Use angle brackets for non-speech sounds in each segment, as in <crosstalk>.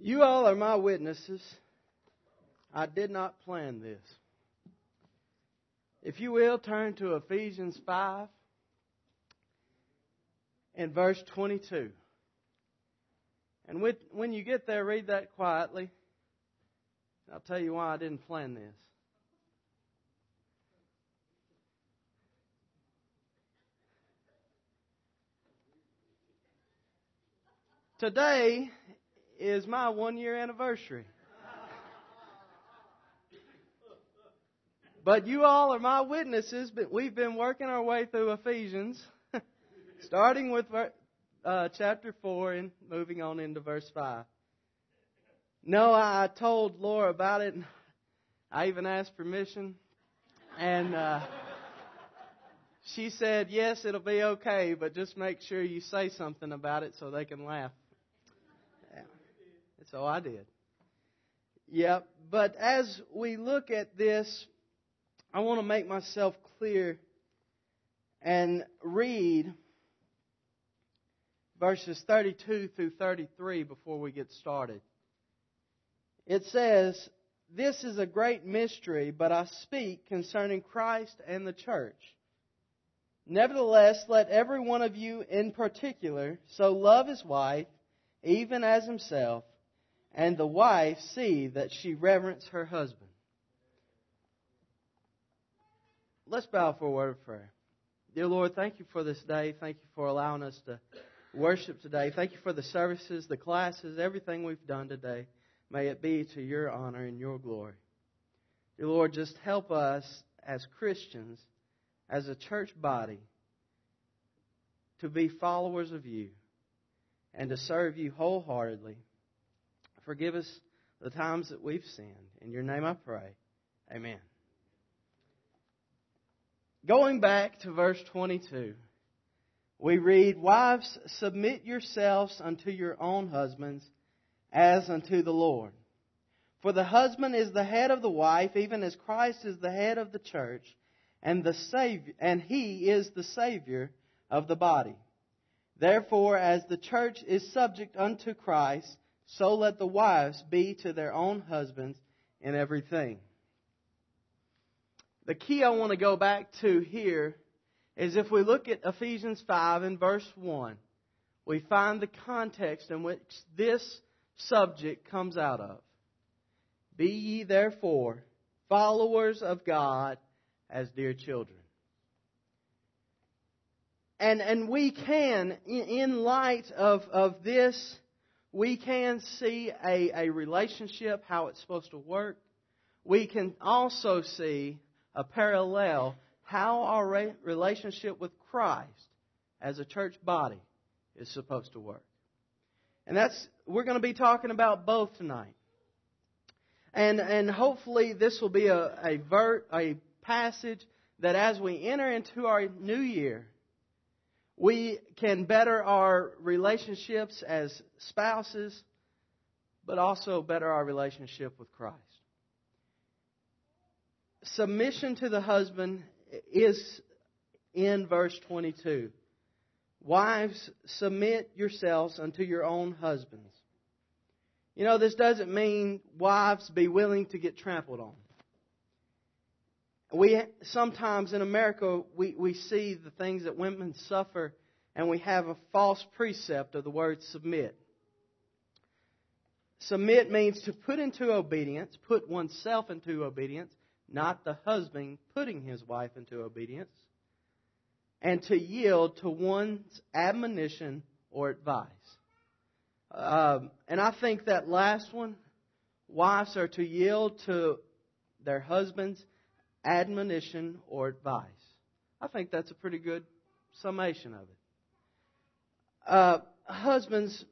You all are my witnesses. I did not plan this. If you will, turn to Ephesians 5 and verse 22. And when you get there, read that quietly. I'll tell you why I didn't plan this. Today is my one year anniversary. But you all are my witnesses. But we've been working our way through Ephesians, <laughs> starting with uh, chapter 4 and moving on into verse 5. No, I told Laura about it. I even asked permission. And uh, she said, yes, it'll be okay, but just make sure you say something about it so they can laugh. Yeah. So I did. Yep. But as we look at this, I want to make myself clear and read verses 32 through 33 before we get started. It says, This is a great mystery, but I speak concerning Christ and the church. Nevertheless, let every one of you in particular so love his wife, even as himself, and the wife see that she reverence her husband. Let's bow for a word of prayer. Dear Lord, thank you for this day. Thank you for allowing us to worship today. Thank you for the services, the classes, everything we've done today. May it be to your honor and your glory. Dear Lord, just help us as Christians, as a church body, to be followers of you and to serve you wholeheartedly. Forgive us the times that we've sinned. In your name I pray. Amen. Going back to verse 22 we read, Wives, submit yourselves unto your own husbands as unto the Lord. For the husband is the head of the wife, even as Christ is the head of the church, and the Savior, and he is the Savior of the body. Therefore, as the church is subject unto Christ, so let the wives be to their own husbands in everything. The key I want to go back to here is if we look at Ephesians 5 and verse 1, we find the context in which this subject comes out of. Be ye therefore followers of God as dear children. And, and we can, in light of, of this, we can see a, a relationship, how it's supposed to work. We can also see a parallel how our relationship with Christ as a church body is supposed to work. And that's, we're going to be talking about both tonight. And, and hopefully this will be a, a, ver, a passage that as we enter into our new year, we can better our relationships as spouses, but also better our relationship with Christ. Submission to the husband is in verse 22. Wives, submit yourselves unto your own husbands. You know, this doesn't mean wives be willing to get trampled on. We sometimes in America we, we see the things that women suffer and we have a false precept of the word submit. Submit means to put into obedience, put oneself into obedience, not the husband putting his wife into obedience, and to yield to one's admonition or advice. Um, and I think that last one, wives are to yield to their husband's admonition or advice. I think that's a pretty good summation of it. Uh, husbands,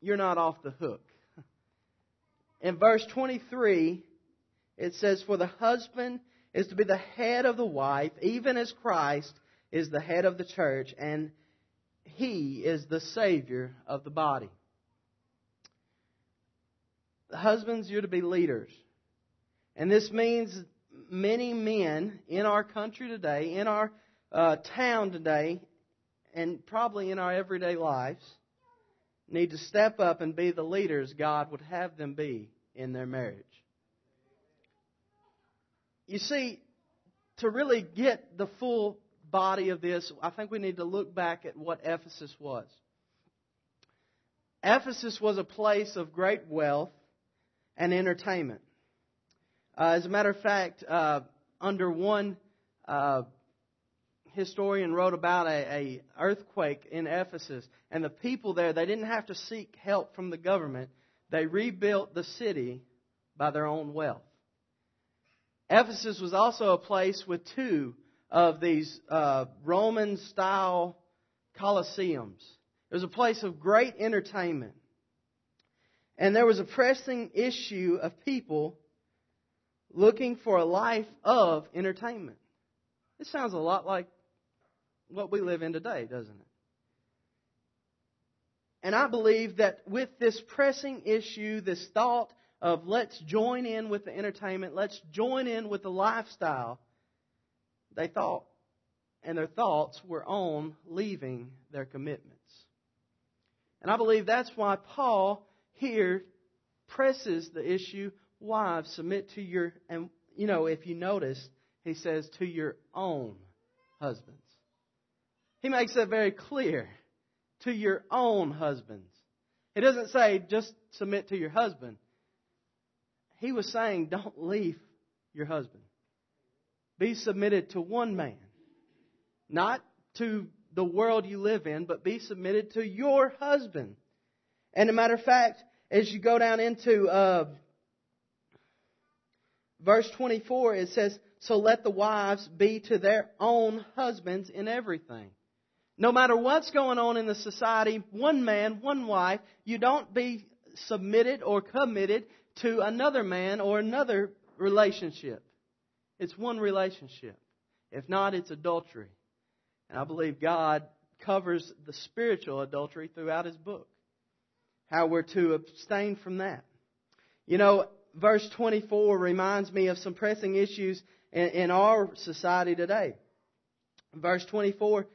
you're not off the hook. In verse 23, it says, For the husband is to be the head of the wife, even as Christ is the head of the church, and he is the Savior of the body. Husbands, you're to be leaders. And this means many men in our country today, in our uh, town today, and probably in our everyday lives, need to step up and be the leaders God would have them be in their marriage. You see, to really get the full body of this, I think we need to look back at what Ephesus was. Ephesus was a place of great wealth and entertainment. Uh, as a matter of fact, uh, under one uh, historian wrote about a, a earthquake in Ephesus, and the people there they didn't have to seek help from the government. They rebuilt the city by their own wealth. Ephesus was also a place with two of these uh, Roman style colosseums. It was a place of great entertainment. And there was a pressing issue of people looking for a life of entertainment. It sounds a lot like what we live in today, doesn't it? And I believe that with this pressing issue, this thought of let's join in with the entertainment, let's join in with the lifestyle, they thought, and their thoughts were on leaving their commitments. And I believe that's why Paul here presses the issue wives, submit to your, and you know, if you notice, he says to your own husbands. He makes that very clear. To your own husbands. He doesn't say just submit to your husband. He was saying don't leave your husband. Be submitted to one man. Not to the world you live in, but be submitted to your husband. And a matter of fact, as you go down into uh, verse 24, it says, So let the wives be to their own husbands in everything. No matter what's going on in the society, one man, one wife, you don't be submitted or committed to another man or another relationship. It's one relationship. If not, it's adultery. And I believe God covers the spiritual adultery throughout His book. How we're to abstain from that. You know, verse 24 reminds me of some pressing issues in, in our society today. Verse 24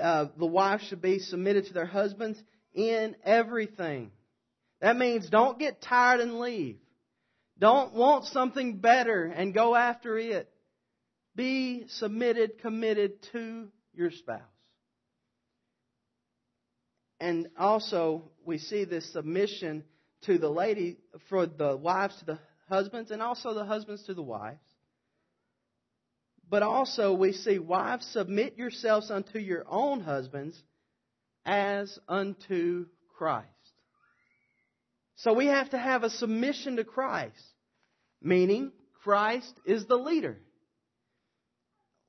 uh, the wife should be submitted to their husbands in everything. That means don't get tired and leave. Don't want something better and go after it. Be submitted, committed to your spouse. And also, we see this submission to the lady, for the wives to the husbands, and also the husbands to the wives. But also, we see, wives, submit yourselves unto your own husbands as unto Christ. So we have to have a submission to Christ, meaning Christ is the leader.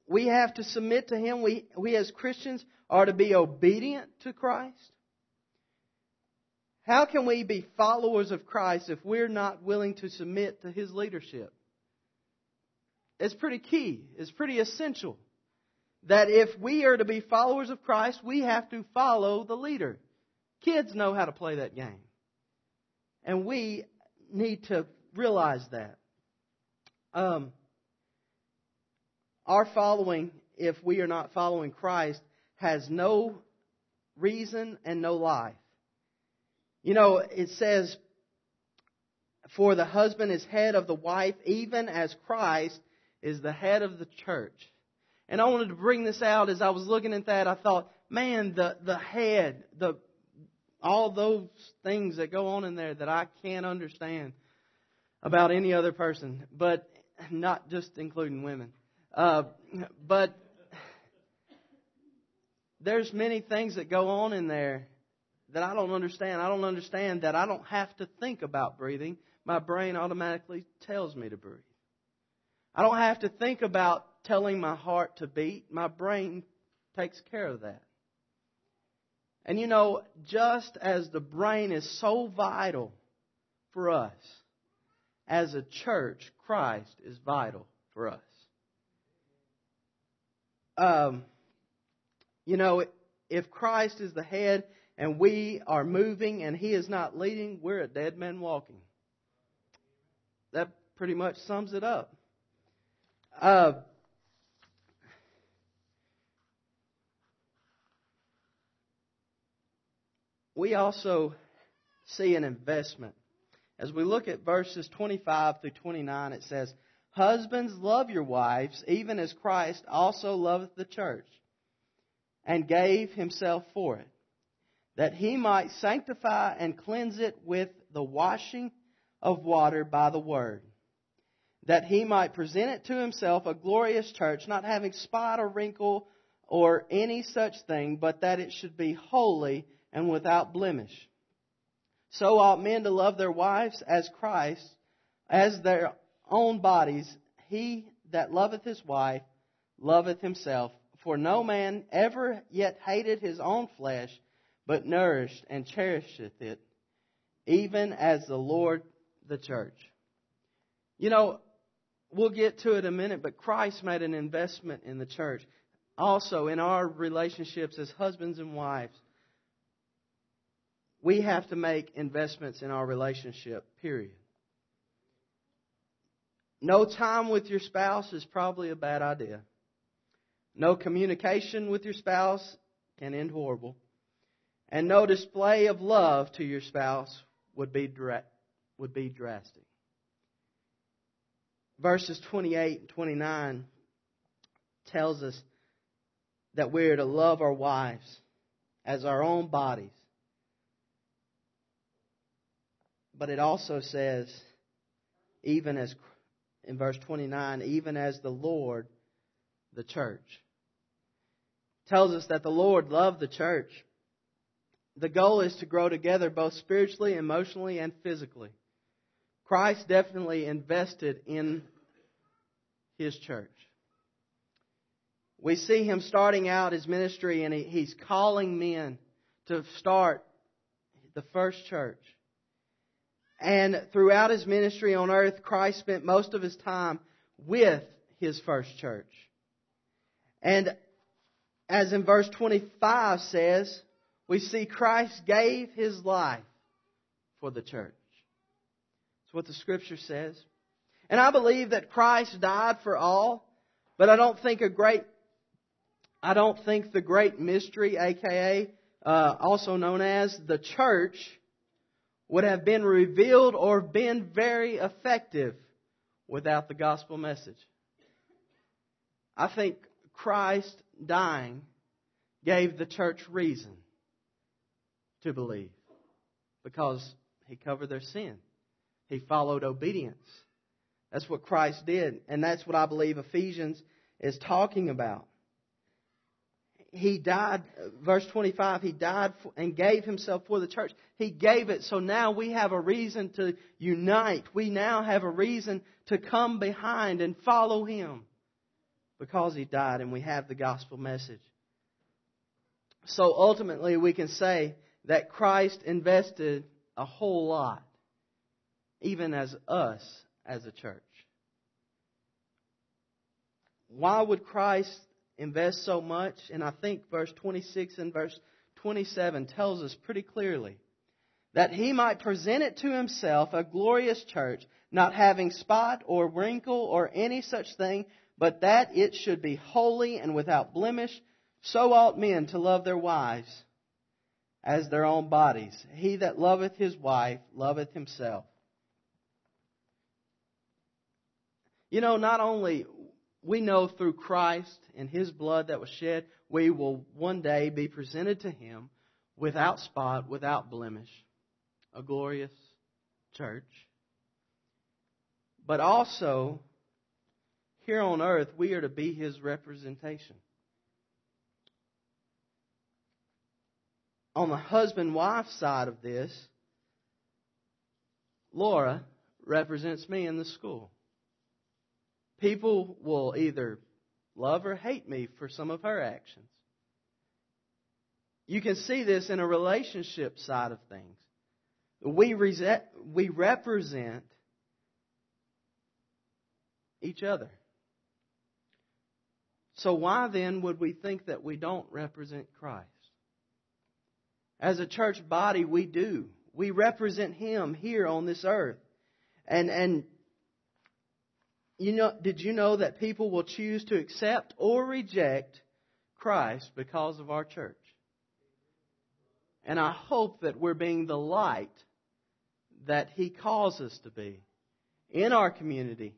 We have to submit to Him. We, we as Christians are to be obedient to Christ. How can we be followers of Christ if we're not willing to submit to His leadership? It's pretty key. It's pretty essential. That if we are to be followers of Christ, we have to follow the leader. Kids know how to play that game. And we need to realize that. Um, our following, if we are not following Christ, has no reason and no life. You know, it says, For the husband is head of the wife, even as Christ is the head of the church. And I wanted to bring this out as I was looking at that. I thought, man, the, the head, the, all those things that go on in there that I can't understand about any other person, but not just including women. Uh, but there's many things that go on in there that I don't understand. I don't understand that I don't have to think about breathing. My brain automatically tells me to breathe. I don't have to think about telling my heart to beat. My brain takes care of that. And you know, just as the brain is so vital for us, as a church, Christ is vital for us. Um, you know, if Christ is the head and we are moving and He is not leading, we're a dead man walking. That pretty much sums it up. Uh, we also see an investment. As we look at verses 25 through 29, it says, Husbands, love your wives, even as Christ also loveth the church, and gave himself for it, that he might sanctify and cleanse it with the washing of water by the word, that he might present it to himself a glorious church, not having spot or wrinkle or any such thing, but that it should be holy and without blemish. So ought men to love their wives as Christ, as their own bodies. He that loveth his wife loveth himself. For no man ever yet hated his own flesh, but nourished and cherisheth it, even as the Lord the church. You know, we'll get to it in a minute, but Christ made an investment in the church. Also, in our relationships as husbands and wives, we have to make investments in our relationship, period. No time with your spouse is probably a bad idea. No communication with your spouse can end horrible. And no display of love to your spouse would be would be drastic. Verses 28 and 29 tells us that we're to love our wives as our own bodies. But it also says, even as, in verse 29, even as the Lord, the church. tells us that the Lord loved the church. The goal is to grow together both spiritually, emotionally, and physically. Christ definitely invested in his church. We see him starting out his ministry and he's calling men to start the first church. And throughout his ministry on earth, Christ spent most of his time with his first church. And as in verse 25 says, we see Christ gave his life for the church. That's what the scripture says. And I believe that Christ died for all, but I don't think a great, I don't think the great mystery, aka, uh, also known as the church, would have been revealed or been very effective without the gospel message. I think Christ dying gave the church reason to believe because he covered their sin. He followed obedience. That's what Christ did, and that's what I believe Ephesians is talking about he died, verse 25, he died and gave himself for the church. He gave it, so now we have a reason to unite. We now have a reason to come behind and follow him because he died and we have the gospel message. So ultimately, we can say that Christ invested a whole lot, even as us as a church. Why would Christ invest so much. And I think verse 26 and verse 27 tells us pretty clearly that he might present it to himself a glorious church, not having spot or wrinkle or any such thing, but that it should be holy and without blemish. So ought men to love their wives as their own bodies. He that loveth his wife loveth himself. You know, not only we know through Christ and His blood that was shed, we will one day be presented to Him without spot, without blemish, a glorious church. But also, here on earth, we are to be His representation. On the husband wife side of this, Laura represents me in the school. People will either love or hate me for some of her actions. You can see this in a relationship side of things. We, resent, we represent each other. So, why then would we think that we don't represent Christ? As a church body, we do. We represent Him here on this earth. And, and you know, did you know that people will choose to accept or reject Christ because of our church? And I hope that we're being the light that He calls us to be in our community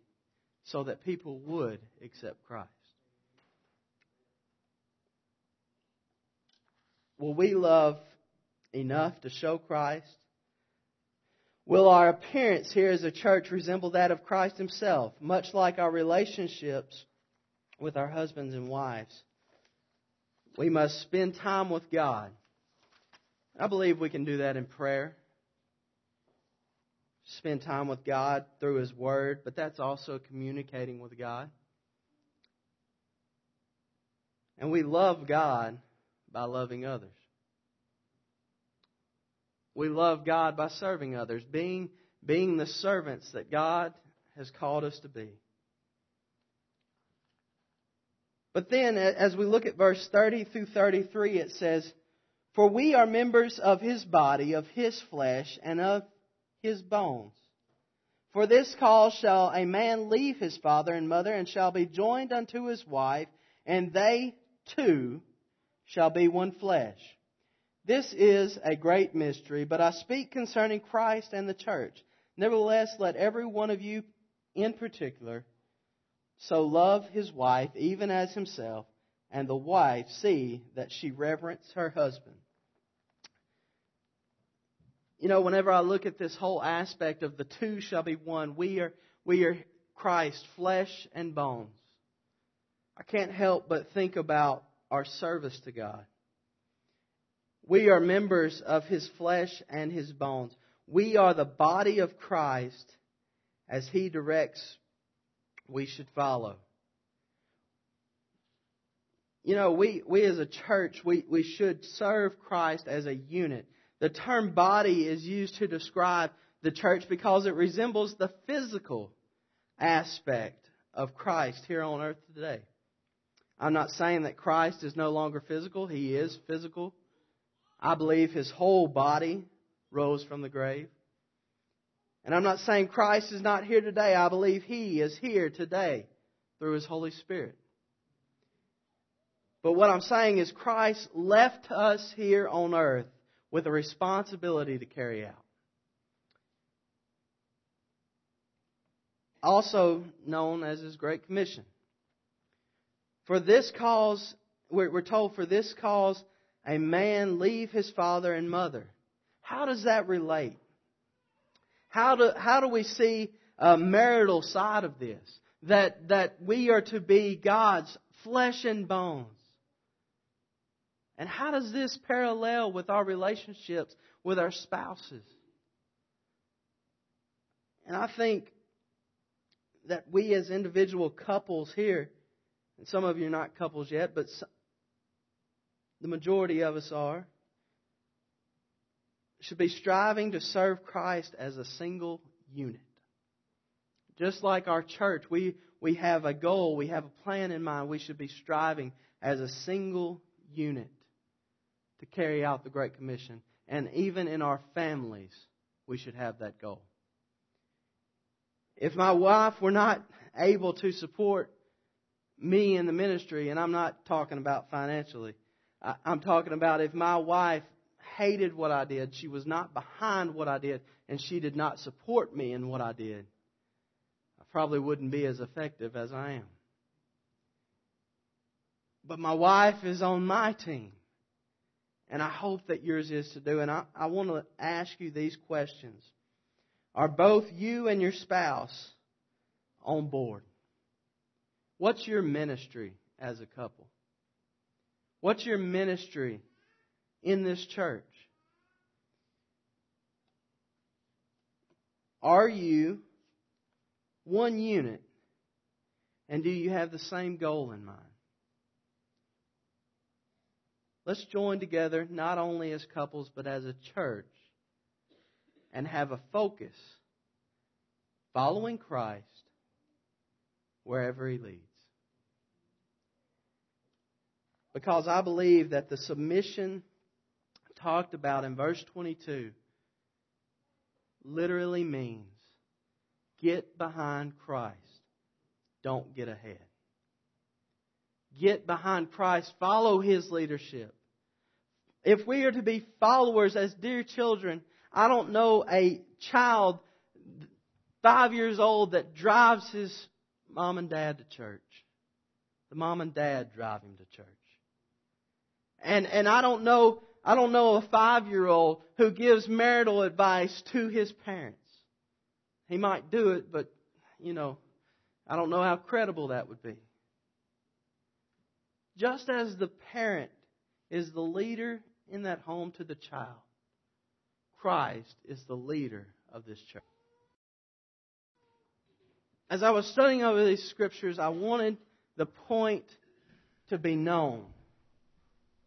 so that people would accept Christ. Will we love enough to show Christ? Will our appearance here as a church resemble that of Christ Himself, much like our relationships with our husbands and wives? We must spend time with God. I believe we can do that in prayer. Spend time with God through His Word, but that's also communicating with God. And we love God by loving others. We love God by serving others, being, being the servants that God has called us to be. But then, as we look at verse 30 through 33, it says, For we are members of his body, of his flesh, and of his bones. For this cause shall a man leave his father and mother, and shall be joined unto his wife, and they two shall be one flesh. This is a great mystery, but I speak concerning Christ and the church. Nevertheless, let every one of you in particular so love his wife even as himself, and the wife see that she reverence her husband. You know, whenever I look at this whole aspect of the two shall be one, we are, we are Christ, flesh and bones. I can't help but think about our service to God. We are members of his flesh and his bones. We are the body of Christ as he directs we should follow. You know, we, we as a church, we, we should serve Christ as a unit. The term body is used to describe the church because it resembles the physical aspect of Christ here on earth today. I'm not saying that Christ is no longer physical. He is physical. I believe his whole body rose from the grave. And I'm not saying Christ is not here today. I believe he is here today through his Holy Spirit. But what I'm saying is Christ left us here on earth with a responsibility to carry out. Also known as his Great Commission. For this cause, we're told, for this cause, a man leave his father and mother. How does that relate? How do, how do we see a marital side of this? That, that we are to be God's flesh and bones. And how does this parallel with our relationships with our spouses? And I think that we as individual couples here and some of you are not couples yet, but the majority of us are, should be striving to serve Christ as a single unit. Just like our church, we, we have a goal, we have a plan in mind. We should be striving as a single unit to carry out the Great Commission. And even in our families, we should have that goal. If my wife were not able to support me in the ministry, and I'm not talking about financially. I'm talking about if my wife hated what I did, she was not behind what I did, and she did not support me in what I did, I probably wouldn't be as effective as I am. But my wife is on my team. And I hope that yours is to do. And I, I want to ask you these questions. Are both you and your spouse on board? What's your ministry as a couple? What's your ministry in this church? Are you one unit? And do you have the same goal in mind? Let's join together, not only as couples, but as a church, and have a focus following Christ wherever He leads. Because I believe that the submission talked about in verse 22 literally means get behind Christ, don't get ahead. Get behind Christ, follow His leadership. If we are to be followers as dear children, I don't know a child five years old that drives his mom and dad to church. The mom and dad drive him to church. And and I don't know I don't know a five year old who gives marital advice to his parents. He might do it, but you know, I don't know how credible that would be. Just as the parent is the leader in that home to the child, Christ is the leader of this church. As I was studying over these scriptures, I wanted the point to be known.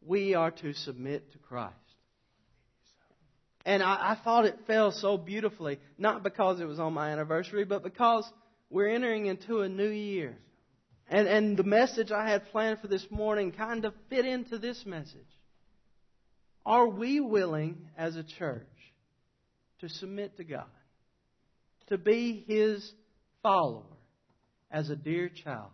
We are to submit to Christ. And I, I, thought it fell so beautifully, not because it was on my anniversary, but because we're entering into a new year. And, and the message I had planned for this morning kind of fit into this message. Are we willing as a church to submit to God, to be His follower as a dear child?